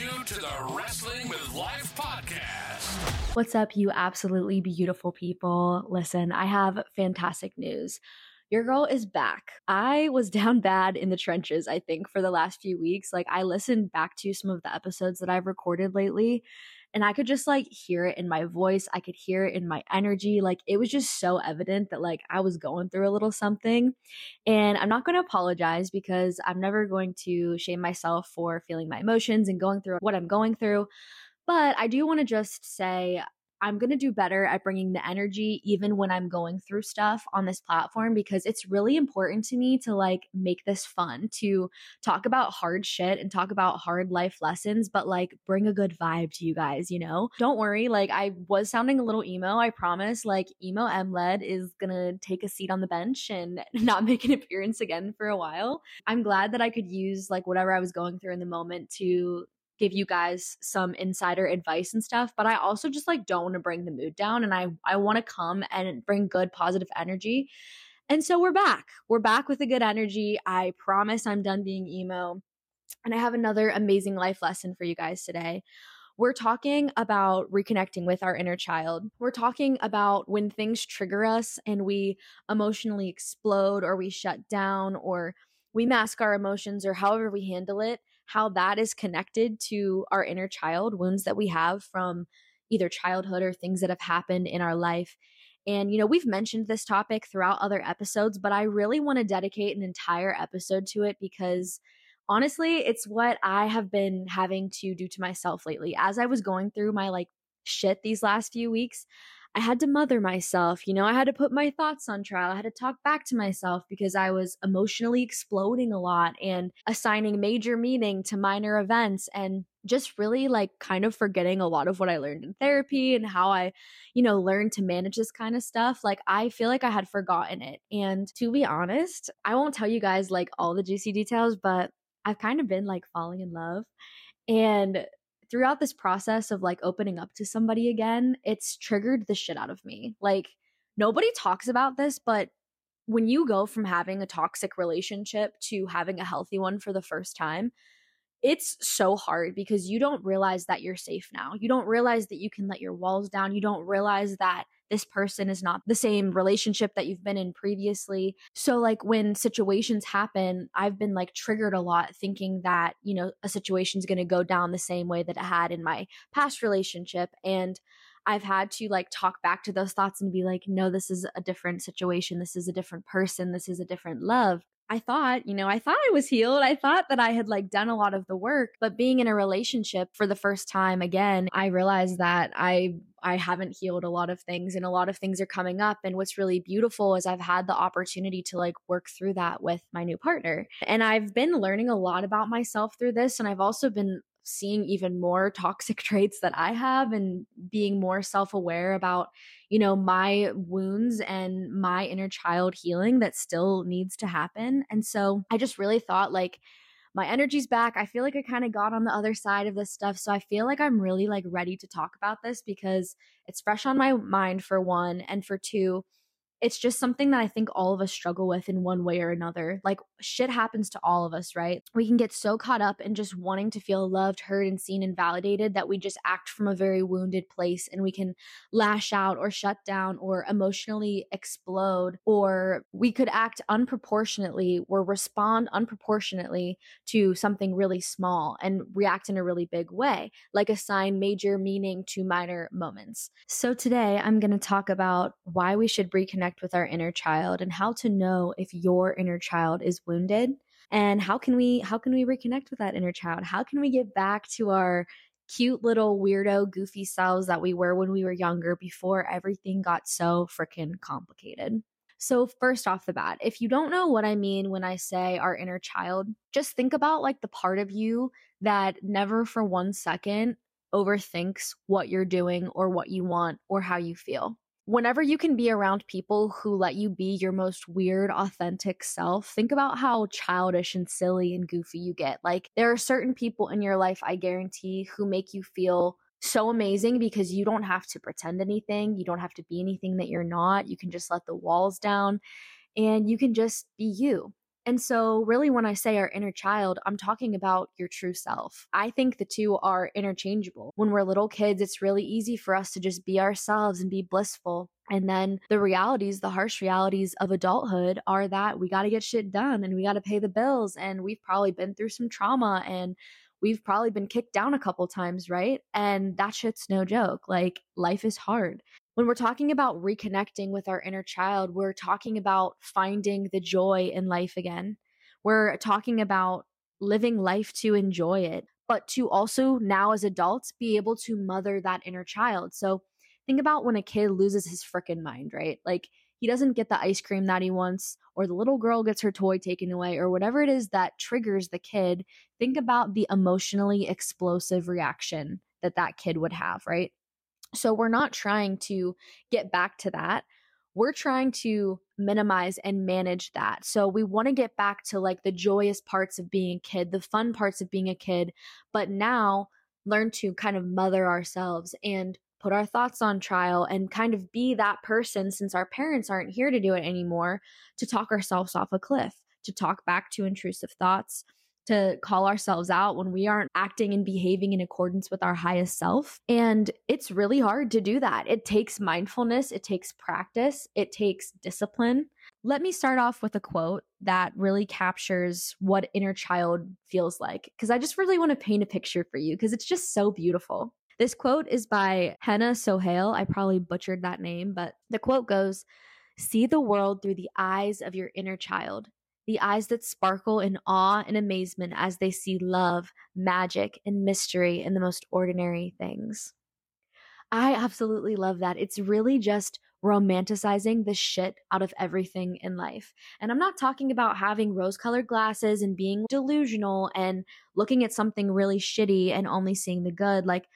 you to the Wrestling with Life podcast. What's up, you absolutely beautiful people? Listen, I have fantastic news. Your girl is back. I was down bad in the trenches, I think, for the last few weeks. Like, I listened back to some of the episodes that I've recorded lately, and I could just like hear it in my voice. I could hear it in my energy. Like it was just so evident that like I was going through a little something. And I'm not going to apologize because I'm never going to shame myself for feeling my emotions and going through what I'm going through. But I do want to just say I'm going to do better at bringing the energy even when I'm going through stuff on this platform because it's really important to me to like make this fun to talk about hard shit and talk about hard life lessons, but like bring a good vibe to you guys, you know? Don't worry. Like I was sounding a little emo. I promise like emo MLED is going to take a seat on the bench and not make an appearance again for a while. I'm glad that I could use like whatever I was going through in the moment to give you guys some insider advice and stuff but i also just like don't want to bring the mood down and i i want to come and bring good positive energy. And so we're back. We're back with a good energy. I promise i'm done being emo and i have another amazing life lesson for you guys today. We're talking about reconnecting with our inner child. We're talking about when things trigger us and we emotionally explode or we shut down or we mask our emotions or however we handle it how that is connected to our inner child, wounds that we have from either childhood or things that have happened in our life. And, you know, we've mentioned this topic throughout other episodes, but I really want to dedicate an entire episode to it because honestly, it's what I have been having to do to myself lately. As I was going through my like shit these last few weeks, I had to mother myself. You know, I had to put my thoughts on trial. I had to talk back to myself because I was emotionally exploding a lot and assigning major meaning to minor events and just really like kind of forgetting a lot of what I learned in therapy and how I, you know, learned to manage this kind of stuff. Like I feel like I had forgotten it. And to be honest, I won't tell you guys like all the juicy details, but I've kind of been like falling in love. And throughout this process of like opening up to somebody again, it's triggered the shit out of me. Like nobody talks about this, but when you go from having a toxic relationship to having a healthy one for the first time, it's so hard because you don't realize that you're safe now. You don't realize that you can let your walls down. You don't realize that this person is not the same relationship that you've been in previously. So, like, when situations happen, I've been like triggered a lot thinking that, you know, a situation is going to go down the same way that it had in my past relationship. And I've had to like talk back to those thoughts and be like, no, this is a different situation. This is a different person. This is a different love. I thought, you know, I thought I was healed. I thought that I had like done a lot of the work, but being in a relationship for the first time again, I realized that I I haven't healed a lot of things and a lot of things are coming up and what's really beautiful is I've had the opportunity to like work through that with my new partner. And I've been learning a lot about myself through this and I've also been seeing even more toxic traits that I have and being more self aware about, you know, my wounds and my inner child healing that still needs to happen. And so I just really thought like, my energy's back. I feel like I kind of got on the other side of this stuff. So I feel like I'm really like ready to talk about this because it's fresh on my mind for one. And for two, it's just something that I think all of us struggle with in one way or another. Like shit happens to all of us, right? We can get so caught up in just wanting to feel loved, heard, and seen and validated that we just act from a very wounded place and we can lash out or shut down or emotionally explode, or we could act unproportionately or respond unproportionately to something really small and react in a really big way, like assign major meaning to minor moments. So today I'm going to talk about why we should reconnect connect with our inner child and how to know if your inner child is wounded and how can we how can we reconnect with that inner child? How can we get back to our cute little weirdo goofy selves that we were when we were younger before everything got so freaking complicated? So first off the bat if you don't know what i mean when i say our inner child just think about like the part of you that never for one second overthinks what you're doing or what you want or how you feel whenever you can be around people who let you be your most weird, authentic self, think about how childish and silly and goofy you get. Like, there are certain people in your life, I guarantee, who make you feel so amazing because you don't have to pretend anything. You don't have to be anything that you're not. You can just let the walls down and you can just be you. And so, really, when I say our inner child, I'm talking about your true self. I think the two are interchangeable. When we're little kids, it's really easy for us to just be ourselves and be blissful. And then the realities, the harsh realities of adulthood are that we got to get shit done and we got to pay the bills. And we've probably been through some trauma and we've probably been kicked down a couple times, right? And that shit's no joke. Like, life is hard. When we're talking about reconnecting with our inner child, we're talking about finding the joy in life again. We're talking about living life to enjoy it, but to also now as adults be able to mother that inner child. So think about when a kid loses his freaking mind, right? Like he doesn't get the ice cream that he wants, or the little girl gets her toy taken away, or whatever it is that triggers the kid. Think about the emotionally explosive reaction that that kid would have, right? So we're not trying to get back to that. We're trying to minimize and manage that. So we want to get back to like the joyous parts of being a kid, the fun parts of being a kid, but now learn to kind of mother ourselves and put our thoughts on trial and kind of be that person since our parents aren't here to do it anymore to talk ourselves off a cliff, to talk back to intrusive thoughts, to call ourselves out when we aren't acting and behaving in accordance with our highest self. And it's really hard to do that. It takes mindfulness, it takes practice, it takes discipline. Let me start off with a quote that really captures what inner child feels like, because I just really want to paint a picture for you, because it's just so beautiful. This quote is by Henna Sohail. I probably butchered that name, but the quote goes See the world through the eyes of your inner child the eyes that sparkle in awe and amazement as they see love, magic, and mystery in the most ordinary things. I absolutely love that. It's really just romanticizing the shit out of everything in life. And I'm not talking about having rose colored glasses and being delusional and looking at something really shitty and only seeing the good. Like,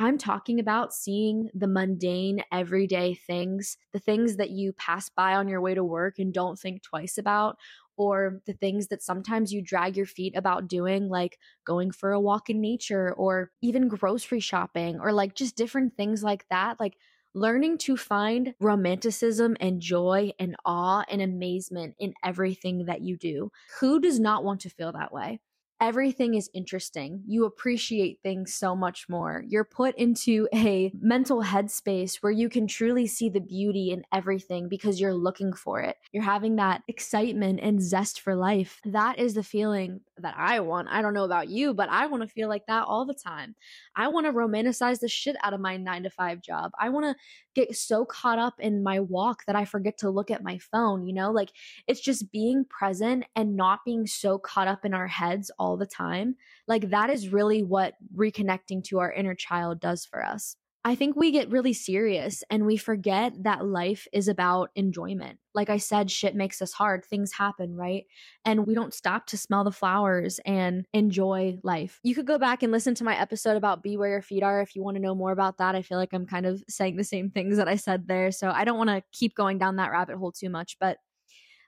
I'm talking about seeing the mundane, everyday things, the things that you pass by on your way to work and don't think twice about, or the things that sometimes you drag your feet about doing, like going for a walk in nature or even grocery shopping or like just different things like that. Like, learning to find romanticism and joy and awe and amazement in everything that you do. Who does not want to feel that way? Everything is interesting. You appreciate things so much more. You're put into a mental headspace where you can truly see the beauty in everything because you're looking for it. You're having that excitement and zest for life. That is the feeling that I want. I don't know about you, but I want to feel like that all the time. I want to romanticize the shit out of my nine to five job. I want to get so caught up in my walk that I forget to look at my phone, you know? Like it's just being present and not being so caught up in our heads all the time. Like that is really what reconnecting to our inner child does for us. I think we get really serious and we forget that life is about enjoyment. Like I said, shit makes us hard. Things happen, right? And we don't stop to smell the flowers and enjoy life. You could go back and listen to my episode about Be Where Your Feet Are if you want to know more about that. I feel like I'm kind of saying the same things that I said there. So I don't want to keep going down that rabbit hole too much. But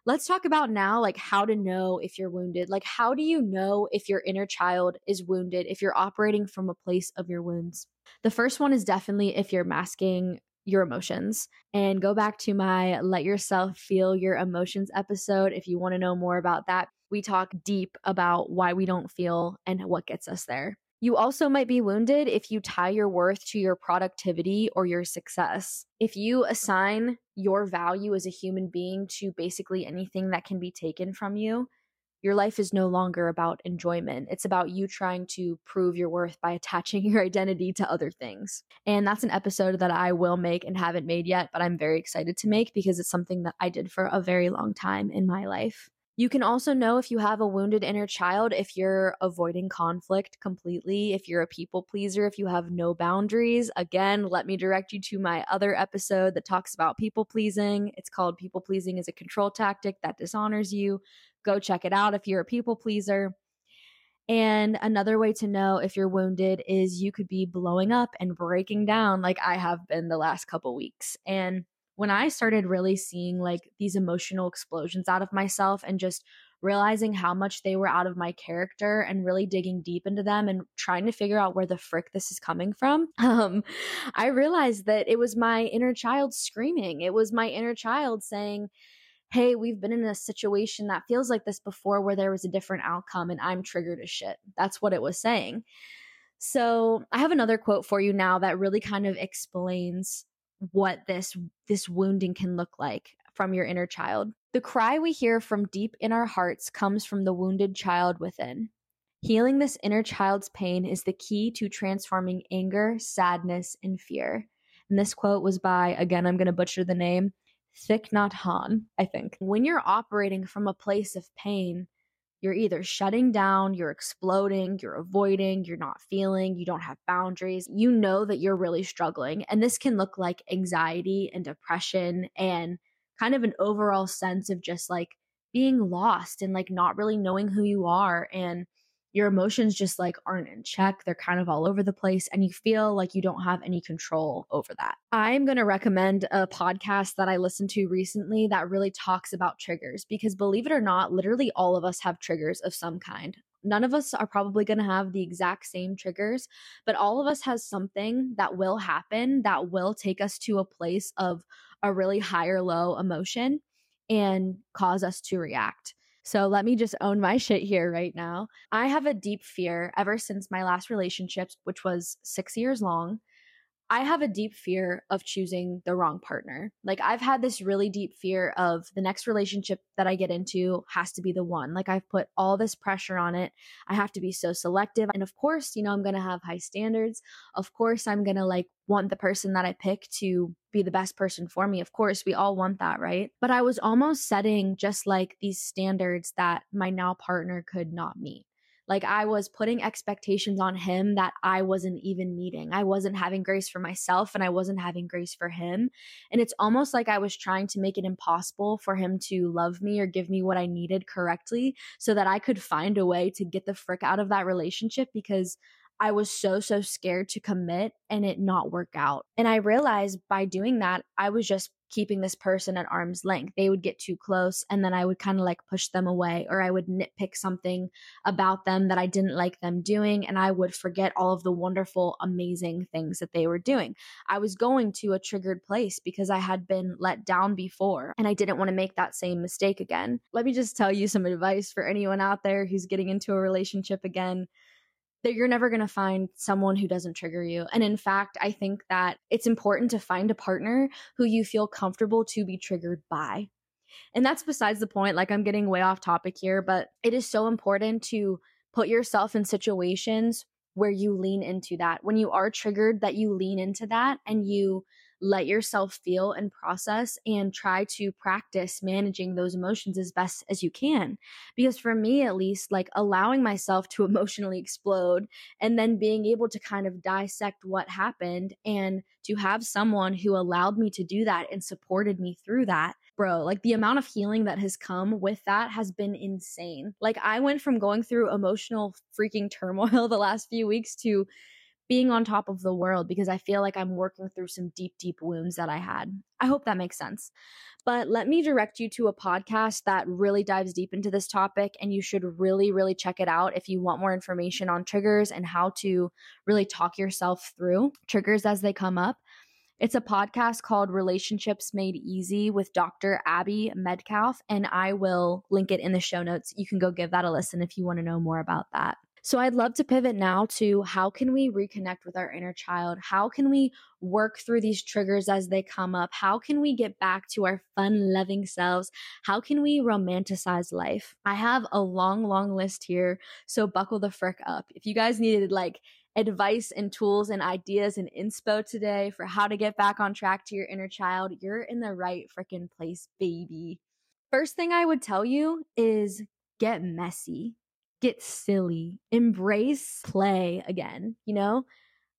let's talk about now like how to know if you're wounded like how do you know if your inner child is wounded if you're operating from a place of your wounds the first one is definitely if you're masking your emotions. And go back to my Let Yourself Feel Your Emotions episode if you want to know more about that. We talk deep about why we don't feel and what gets us there. You also might be wounded if you tie your worth to your productivity or your success. If you assign your value as a human being to basically anything that can be taken from you, your life is no longer about enjoyment. It's about you trying to prove your worth by attaching your identity to other things. And that's an episode that I will make and haven't made yet, but I'm very excited to make because it's something that I did for a very long time in my life. You can also know if you have a wounded inner child if you're avoiding conflict completely, if you're a people pleaser, if you have no boundaries. Again, let me direct you to my other episode that talks about people pleasing. It's called People Pleasing is a Control Tactic That Dishonors You. Go check it out if you're a people pleaser. And another way to know if you're wounded is you could be blowing up and breaking down like I have been the last couple weeks. And when I started really seeing like these emotional explosions out of myself and just realizing how much they were out of my character and really digging deep into them and trying to figure out where the frick this is coming from, um, I realized that it was my inner child screaming. It was my inner child saying, hey, we've been in a situation that feels like this before where there was a different outcome and I'm triggered as shit. That's what it was saying. So, I have another quote for you now that really kind of explains what this this wounding can look like from your inner child. The cry we hear from deep in our hearts comes from the wounded child within. Healing this inner child's pain is the key to transforming anger, sadness, and fear. And this quote was by, again, I'm going to butcher the name, Thich Nhat Hanh, I think. When you're operating from a place of pain, you're either shutting down, you're exploding, you're avoiding, you're not feeling, you don't have boundaries. You know that you're really struggling. And this can look like anxiety and depression and kind of an overall sense of just like being lost and like not really knowing who you are and your emotions just like aren't in check. They're kind of all over the place and you feel like you don't have any control over that. I'm going to recommend a podcast that I listened to recently that really talks about triggers because believe it or not, literally all of us have triggers of some kind. None of us are probably going to have the exact same triggers, but all of us has something that will happen that will take us to a place of a really high or low emotion and cause us to react. So let me just own my shit here right now. I have a deep fear ever since my last relationship, which was six years long, I have a deep fear of choosing the wrong partner. Like I've had this really deep fear of the next relationship that I get into has to be the one. Like I've put all this pressure on it. I have to be so selective. And of course, you know, I'm going to have high standards. Of course, I'm going to like want the person that I pick to be the best person for me. Of course, we all want that, right? But I was almost setting just like these standards that my now partner could not meet. Like I was putting expectations on him that I wasn't even meeting. I wasn't having grace for myself and I wasn't having grace for him. And it's almost like I was trying to make it impossible for him to love me or give me what I needed correctly so that I could find a way to get the frick out of that relationship because I was so, so scared to commit and it not work out. And I realized by doing that, I was just keeping this person at arm's length. They would get too close and then I would kind of like push them away or I would nitpick something about them that I didn't like them doing and I would forget all of the wonderful, amazing things that they were doing. I was going to a triggered place because I had been let down before and I didn't want to make that same mistake again. Let me just tell you some advice for anyone out there who's getting into a relationship again that you're never going to find someone who doesn't trigger you. And in fact, I think that it's important to find a partner who you feel comfortable to be triggered by. And that's besides the point. Like, I'm getting way off topic here, but it is so important to put yourself in situations where you lean into that. When you are triggered, that you lean into that and you let yourself feel and process and try to practice managing those emotions as best as you can. Because for me, at least, like allowing myself to emotionally explode and then being able to kind of dissect what happened and to have someone who allowed me to do that and supported me through that bro, like the amount of healing that has come with that has been insane. Like I went from going through emotional freaking turmoil the last few weeks to being on top of the world because I feel like I'm working through some deep, deep wounds that I had. I hope that makes sense. But let me direct you to a podcast that really dives deep into this topic, and you should really, really check it out if you want more information on triggers and how to really talk yourself through triggers as they come up. It's a podcast called Relationships Made Easy with Dr. Abby Medcalf, and I will link it in the show notes. You can go give that a listen if you want to know more about that. So I'd love to pivot now to how can we reconnect with our inner child? How can we work through these triggers as they come up? How can we get back to our fun loving selves? How can we romanticize life? I have a long, long list here. So buckle the frick up. If you guys needed like advice and tools and ideas and inspo today for how to get back on track to your inner child, you're in the right freaking place, baby. First thing I would tell you is get messy get silly, embrace play again, you know?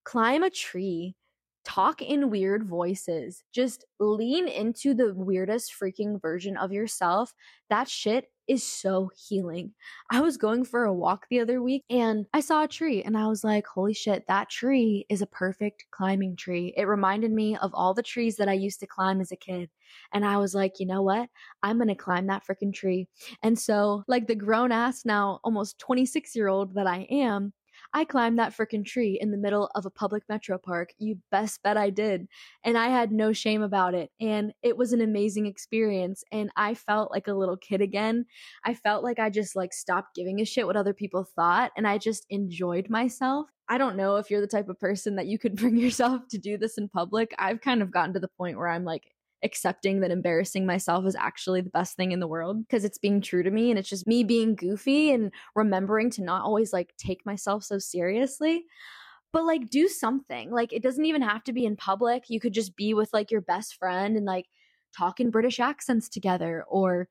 Climb a tree, talk in weird voices, just lean into the weirdest freaking version of yourself. That shit is so healing. I was going for a walk the other week and I saw a tree and I was like, holy shit, that tree is a perfect climbing tree. It reminded me of all the trees that I used to climb as a kid. And I was like, you know what? I'm going to climb that freaking tree. And so, like the grown ass now, almost 26 year old that I am, I climbed that freaking tree in the middle of a public metro park. You best bet I did. And I had no shame about it. And it was an amazing experience. And I felt like a little kid again. I felt like I just like stopped giving a shit what other people thought. And I just enjoyed myself. I don't know if you're the type of person that you could bring yourself to do this in public. I've kind of gotten to the point where I'm like, accepting that embarrassing myself is actually the best thing in the world because it's being true to me and it's just me being goofy and remembering to not always like take myself so seriously but like do something like it doesn't even have to be in public you could just be with like your best friend and like talk in british accents together or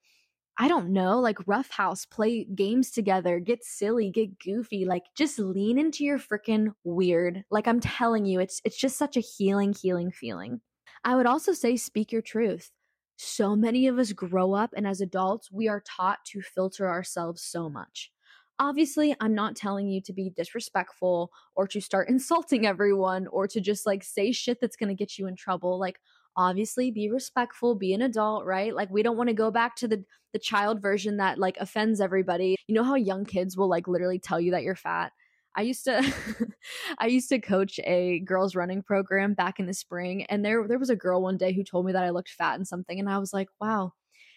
I don't know, like roughhouse, play games together, get silly, get goofy, like just lean into your freaking weird. Like I'm telling you, it's it's just such a healing, healing feeling. I would also say speak your truth. So many of us grow up, and as adults, we are taught to filter ourselves so much. Obviously, I'm not telling you to be disrespectful or to start insulting everyone or to just like say shit that's going to get you in trouble. Like, obviously be respectful be an adult right like we don't want to go back to the the child version that like offends everybody you know how young kids will like literally tell you that you're fat I used to I used to coach a girls running program back in the spring and there there was a girl one day who told me that I looked fat in something and I was like, "Wow.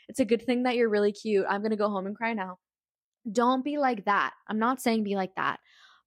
It's a good thing that you're really cute. I'm going to go home and cry now." Don't be like that. I'm not saying be like that.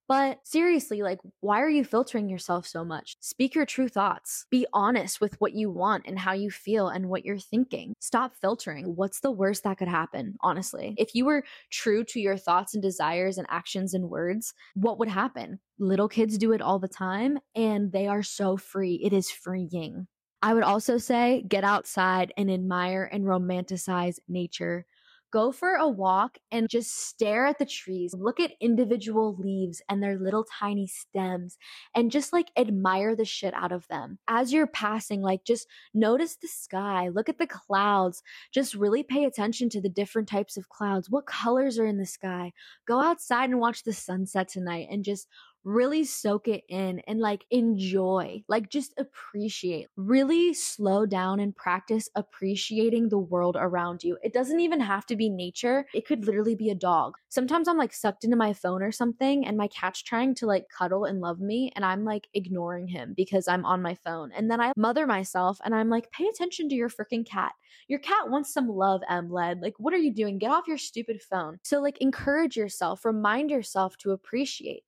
But seriously, like, why are you filtering yourself so much? Speak your true thoughts. Be honest with what you want and how you feel and what you're thinking. Stop filtering. What's the worst that could happen, honestly? If you were true to your thoughts and desires and actions and words, what would happen? Little kids do it all the time and they are so free. It is freeing. I would also say get outside and admire and romanticize nature go for a walk and just stare at the trees, look at individual leaves and their little tiny stems, and just like admire the shit out of them. As you're passing, like just notice the sky, look at the clouds, just really pay attention to the different types of clouds. What colors are in the sky? Go outside and watch the sunset tonight and just really soak it in and like enjoy, like just appreciate. Really slow down and practice appreciating the world around you. It doesn't even have to be nature, it could literally be a dog. Sometimes I'm like sucked into my phone or something, and my cat's trying to like cuddle and love me, and I'm like ignoring him because I'm on my phone. And then I mother myself and I'm like, pay attention to your freaking cat. Your cat wants some love, M led. Like, what are you doing? Get off your stupid phone. So, like, encourage yourself, remind yourself to appreciate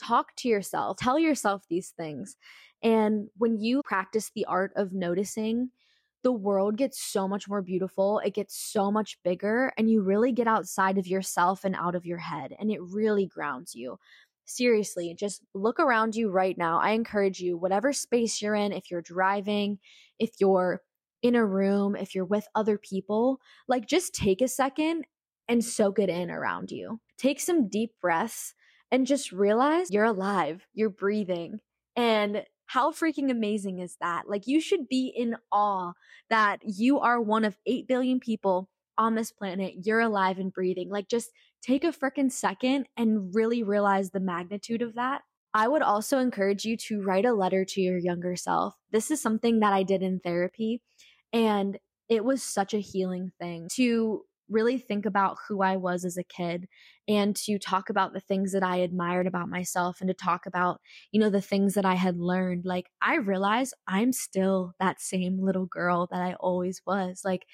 talk to yourself, tell yourself these things. And when you practice the art of noticing, the world gets so much more beautiful. It gets so much bigger, and you really get outside of yourself and out of your head, and it really grounds you. Seriously, just look around you right now. I encourage you, whatever space you're in, if you're driving, if you're in a room, if you're with other people, like just take a second and soak it in around you. Take some deep breaths and just realize you're alive, you're breathing. And how freaking amazing is that? Like, you should be in awe that you are one of 8 billion people on this planet. You're alive and breathing. Like, just take a freaking second and really realize the magnitude of that. I would also encourage you to write a letter to your younger self. This is something that I did in therapy, and it was such a healing thing to really think about who I was as a kid and to talk about the things that I admired about myself and to talk about, you know, the things that I had learned. Like, I realize I'm still that same little girl that I always was. Like,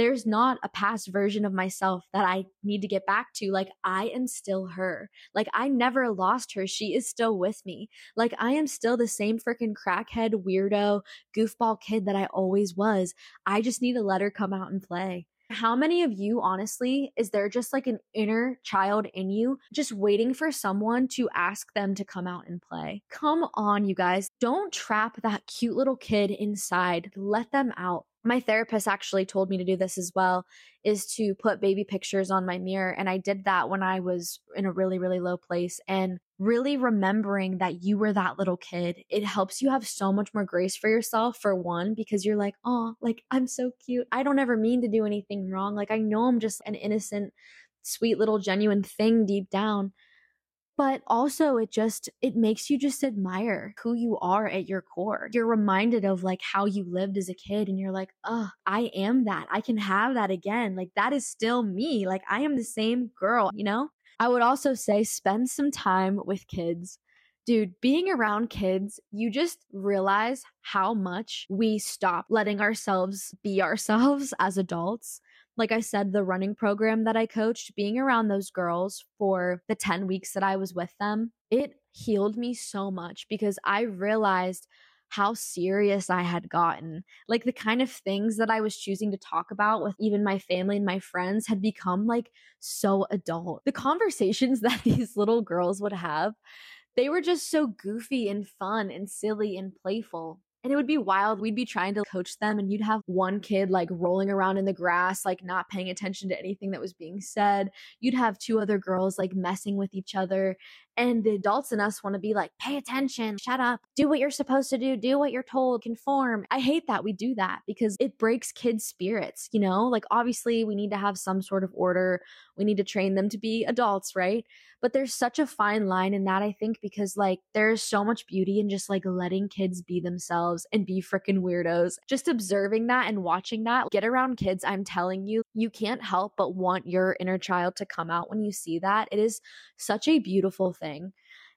there's not a past version of myself that I need to get back to. Like, I am still her. Like, I never lost her. She is still with me. Like, I am still the same freaking crackhead, weirdo, goofball kid that I always was. I just need to let her come out and play. How many of you, honestly, is there just like an inner child in you just waiting for someone to ask them to come out and play? Come on, you guys. Don't trap that cute little kid inside. Let them out my therapist actually told me to do this as well is to put baby pictures on my mirror and i did that when i was in a really really low place and really remembering that you were that little kid it helps you have so much more grace for yourself for one because you're like oh like i'm so cute. I don't ever mean to do anything wrong. Like i know i'm just an innocent sweet little genuine thing deep down but also it just it makes you just admire who you are at your core. You're reminded of like how you lived as a kid and you're like oh i am that. I can have that again. Like that is still me. Like i am the same girl you know? I would also say spend some time with kids. Dude, being around kids, you just realize how much we stop letting ourselves be ourselves as adults. Like I said, the running program that I coached, being around those girls for the 10 weeks that I was with them, it healed me so much because I realized how serious I had gotten. Like the kind of things that I was choosing to talk about with even my family and my friends had become like so adult. The conversations that these little girls would have, they were just so goofy and fun and silly and playful. And it would be wild. We'd be trying to coach them, and you'd have one kid like rolling around in the grass, like not paying attention to anything that was being said. You'd have two other girls like messing with each other. And the adults in us want to be like, pay attention, shut up, do what you're supposed to do, do what you're told, conform. I hate that we do that because it breaks kids' spirits, you know? Like, obviously, we need to have some sort of order. We need to train them to be adults, right? But there's such a fine line in that, I think, because like there's so much beauty in just like letting kids be themselves and be freaking weirdos. Just observing that and watching that, get around kids, I'm telling you, you can't help but want your inner child to come out when you see that. It is such a beautiful thing.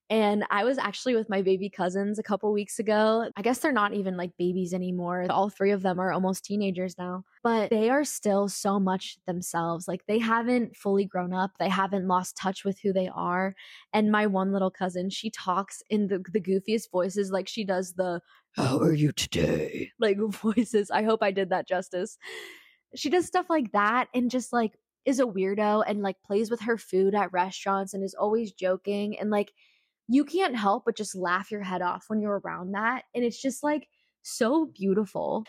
And I was actually with my baby cousins a couple weeks ago. I guess they're not even like babies anymore. All three of them are almost teenagers now, but they are still so much themselves. Like they haven't fully grown up, they haven't lost touch with who they are. And my one little cousin, she talks in the, the goofiest voices, like she does the, How are you today? Like voices. I hope I did that justice. She does stuff like that and just like is a weirdo and like plays with her food at restaurants and is always joking and like you can't help but just laugh your head off when you're around that. And it's just like so beautiful.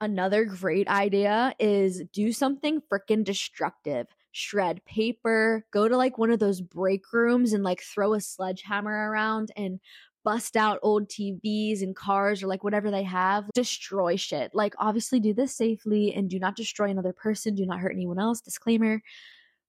Another great idea is do something freaking destructive. Shred paper, go to like one of those break rooms and like throw a sledgehammer around and bust out old TVs and cars or like whatever they have. Destroy shit. Like, obviously, do this safely and do not destroy another person. Do not hurt anyone else. Disclaimer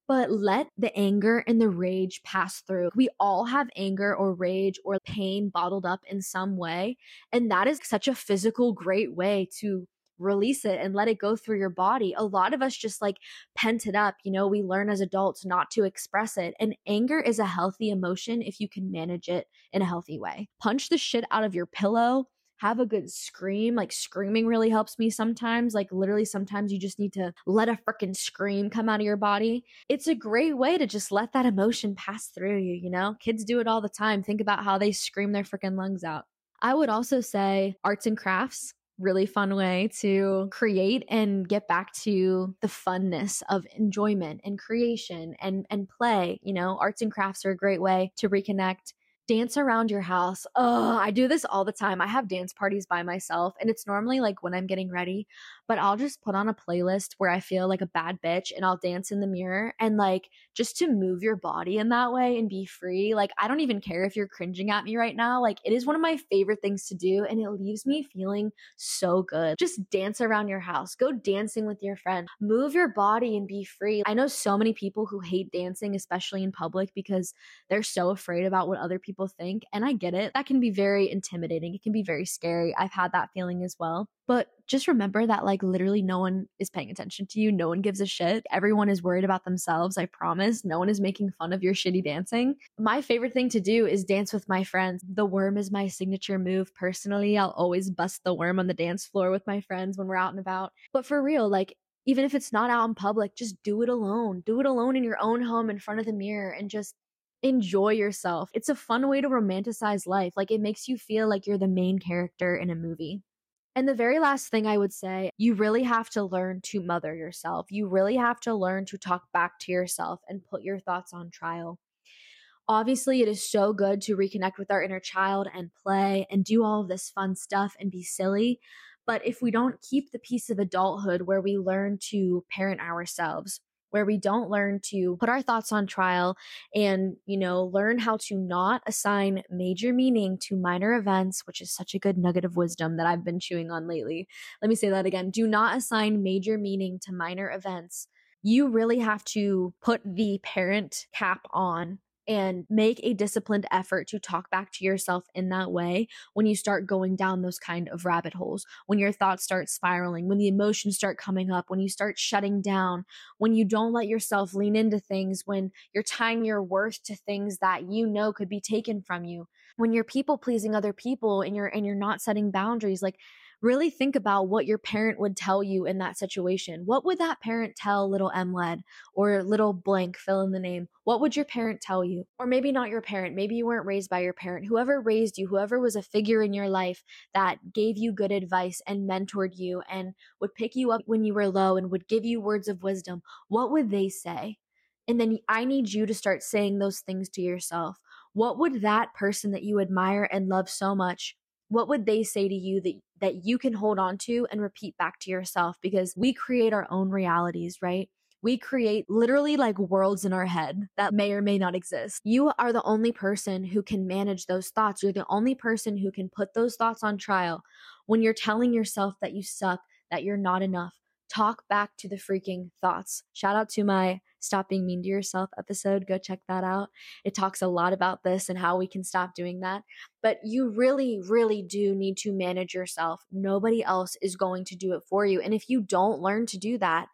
but let the anger and the rage pass through. We all have anger or rage or pain bottled up in some way. And that is such a physical, great way to release it and let it go through your body. A lot of us just like pent it up. You know, we learn as adults not to express it. And anger is a healthy emotion if you can manage it in a healthy way. Punch the shit out of your pillow have a good scream. Like screaming really helps me sometimes. Like literally sometimes you just need to let a freaking scream come out of your body. It's a great way to just let that emotion pass through you, you know? Kids do it all the time. Think about how they scream their freaking lungs out. I would also say arts and crafts really fun way to create and get back to the funness of enjoyment and creation and and play you know arts and crafts are a great way to reconnect dance around your house. Oh, I do this all the time. I have dance parties by myself, and it's normally like when I'm getting ready, but I'll just put on a playlist where I feel like a bad bitch and I'll dance in the mirror and like just to move your body in that way and be free. Like, I don't even care if you're cringing at me right now. Like, it is one of my favorite things to do, and it leaves me feeling so good. Just dance around your house, go dancing with your friend, move your body and be free. I know so many people who hate dancing, especially in public, because they're so afraid about what other people people think. And I get it. That can be very intimidating. It can be very scary. I've had that feeling as well. But just remember that, like, literally no one is paying attention to you. No one gives a shit. Everyone is worried about themselves. I promise. No one is making fun of your shitty dancing. My favorite thing to do is dance with my friends. The worm is my signature move. Personally, I'll always bust the worm on the dance floor with my friends when we're out and about. But for real, like, even if it's not out in public, just do it alone. Do it alone in your own home in front of the mirror and just enjoy yourself. It's a fun way to romanticize life. Like it makes you feel like you're the main character in a movie. And the very last thing I would say, you really have to learn to mother yourself. You really have to learn to talk back to yourself and put your thoughts on trial. Obviously, it is so good to reconnect with our inner child and play and do all of this fun stuff and be silly. But if we don't keep the piece of adulthood where we learn to parent ourselves, where we don't learn to put our thoughts on trial and, you know, learn how to not assign major meaning to minor events, which is such a good nugget of wisdom that I've been chewing on lately. Let me say that again. Do not assign major meaning to minor events. You really have to put the parent cap on and make a disciplined effort to talk back to yourself in that way when you start going down those kind of rabbit holes, when your thoughts start spiraling, when the emotions start coming up, when you start shutting down, when you don't let yourself lean into things, when you're tying your worth to things that you know could be taken from you, when you're people pleasing other people and you're and you're not setting boundaries like really think about what your parent would tell you in that situation. What would that parent tell little Led or little blank, fill in the name? What would your parent tell you? Or maybe not your parent. Maybe you weren't raised by your parent. Whoever raised you, whoever was a figure in your life that gave you good advice and mentored you and would pick you up when you were low and would give you words of wisdom, what would they say? And then I need you to start saying those things to yourself. What would that person that you admire and love so much what would they say to you that that you can hold on to and repeat back to yourself because we create our own realities right we create literally like worlds in our head that may or may not exist. You are the only person who can manage those thoughts. You're the only person who can put those thoughts on trial. When you're telling yourself that you suck, that you're not enough, talk back to the freaking thoughts. Shout out to my Stop Being Mean to Yourself episode. Go check that out. It talks a lot about this and how we can stop doing that. But you really, really do need to manage yourself. Nobody else is going to do it for you. And if you don't learn to do that,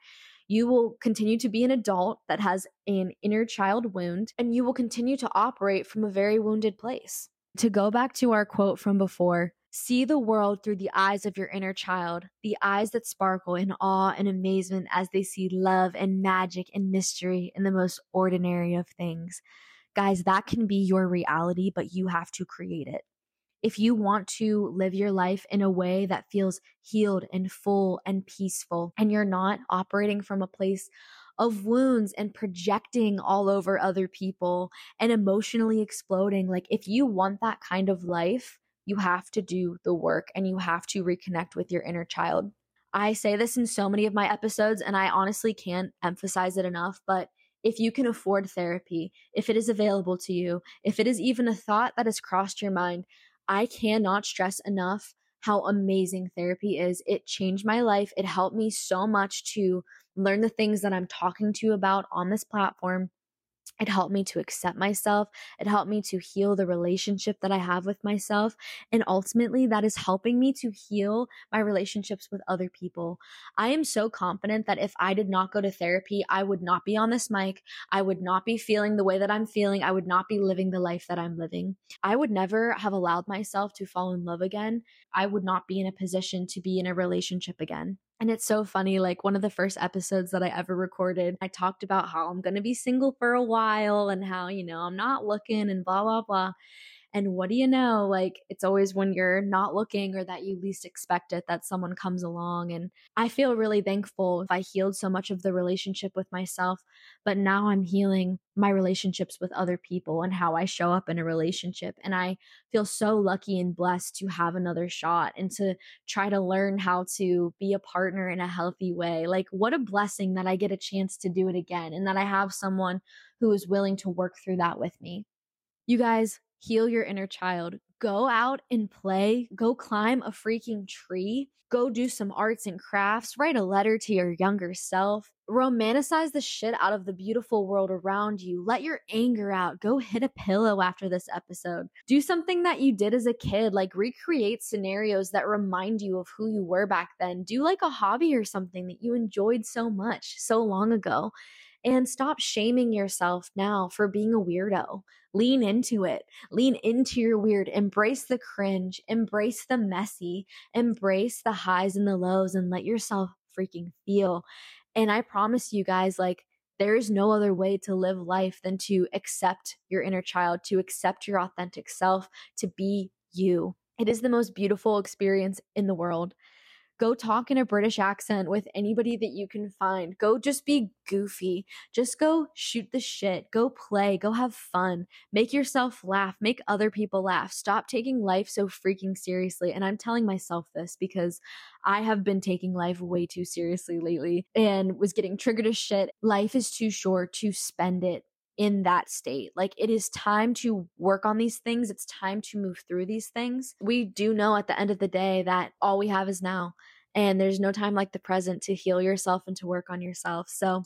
you will continue to be an adult that has an inner child wound and you will continue to operate from a very wounded place. To go back to our quote from before, See the world through the eyes of your inner child, the eyes that sparkle in awe and amazement as they see love and magic and mystery in the most ordinary of things. Guys, that can be your reality, but you have to create it. If you want to live your life in a way that feels healed and full and peaceful, and you're not operating from a place of wounds and projecting all over other people and emotionally exploding, like if you want that kind of life, you have to do the work and you have to reconnect with your inner child. I say this in so many of my episodes, and I honestly can't emphasize it enough, but if you can afford therapy, if it is available to you, if it is even a thought that has crossed your mind, I cannot stress enough how amazing therapy is. It changed my life. It helped me so much to learn the things that I'm talking to you about on this platform. It helped me to accept myself. It helped me to heal the relationship that I have with myself. And ultimately, that is helping me to heal my relationships with other people. I am so confident that if I did not go to therapy, I would not be on this mic. I would not be feeling the way that I'm feeling. I would not be living the life that I'm living. I would never have allowed myself to fall in love again. I would not be in a position to be in a relationship again. And it's so funny. Like one of the first episodes that I ever recorded, I talked about how I'm going to be single for a while and how, you know, I'm not looking and blah, blah, blah. And what do you know? Like, it's always when you're not looking or that you least expect it that someone comes along. And I feel really thankful if I healed so much of the relationship with myself, but now I'm healing my relationships with other people and how I show up in a relationship. And I feel so lucky and blessed to have another shot and to try to learn how to be a partner in a healthy way. Like, what a blessing that I get a chance to do it again and that I have someone who is willing to work through that with me. You guys, heal your inner child. Go out and play. Go climb a freaking tree. Go do some arts and crafts. Write a letter to your younger self. Romanticize the shit out of the beautiful world around you. Let your anger out. Go hit a pillow after this episode. Do something that you did as a kid, like recreate scenarios that remind you of who you were back then. Do like a hobby or something that you enjoyed so much so long ago and stop shaming yourself now for being a weirdo. Lean into it. Lean into your weird. Embrace the cringe. Embrace the messy. Embrace the highs and the lows and let yourself freaking feel. And I promise you guys, like, there is no other way to live life than to accept your inner child, to accept your authentic self, to be you. It is the most beautiful experience in the world. Go talk in a British accent with anybody that you can find. Go just be goofy. Just go shoot the shit. Go play. Go have fun. Make yourself laugh. Make other people laugh. Stop taking life so freaking seriously. And I'm telling myself this because I have been taking life way too seriously lately and was getting triggered as shit. Life is too short to spend it in that state. Like it is time to work on these things. It's time to move through these things. We do know at the end of the day that all we have is now. And there's no time like the present to heal yourself and to work on yourself. So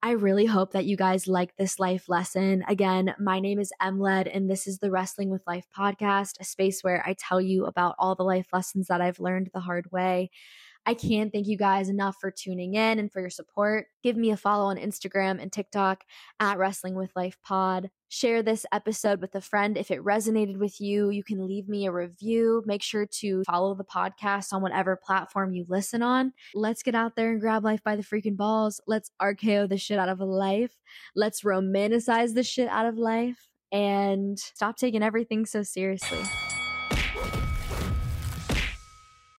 I really hope that you guys like this life lesson. Again, my name is Emled, and this is the Wrestling with Life podcast, a space where I tell you about all the life lessons that I've learned the hard way. I can't thank you guys enough for tuning in and for your support. Give me a follow on Instagram and TikTok at Wrestling with Life Pod. Share this episode with a friend if it resonated with you. You can leave me a review. Make sure to follow the podcast on whatever platform you listen on. Let's get out there and grab life by the freaking balls. Let's RKO the shit out of life. Let's romanticize the shit out of life and stop taking everything so seriously.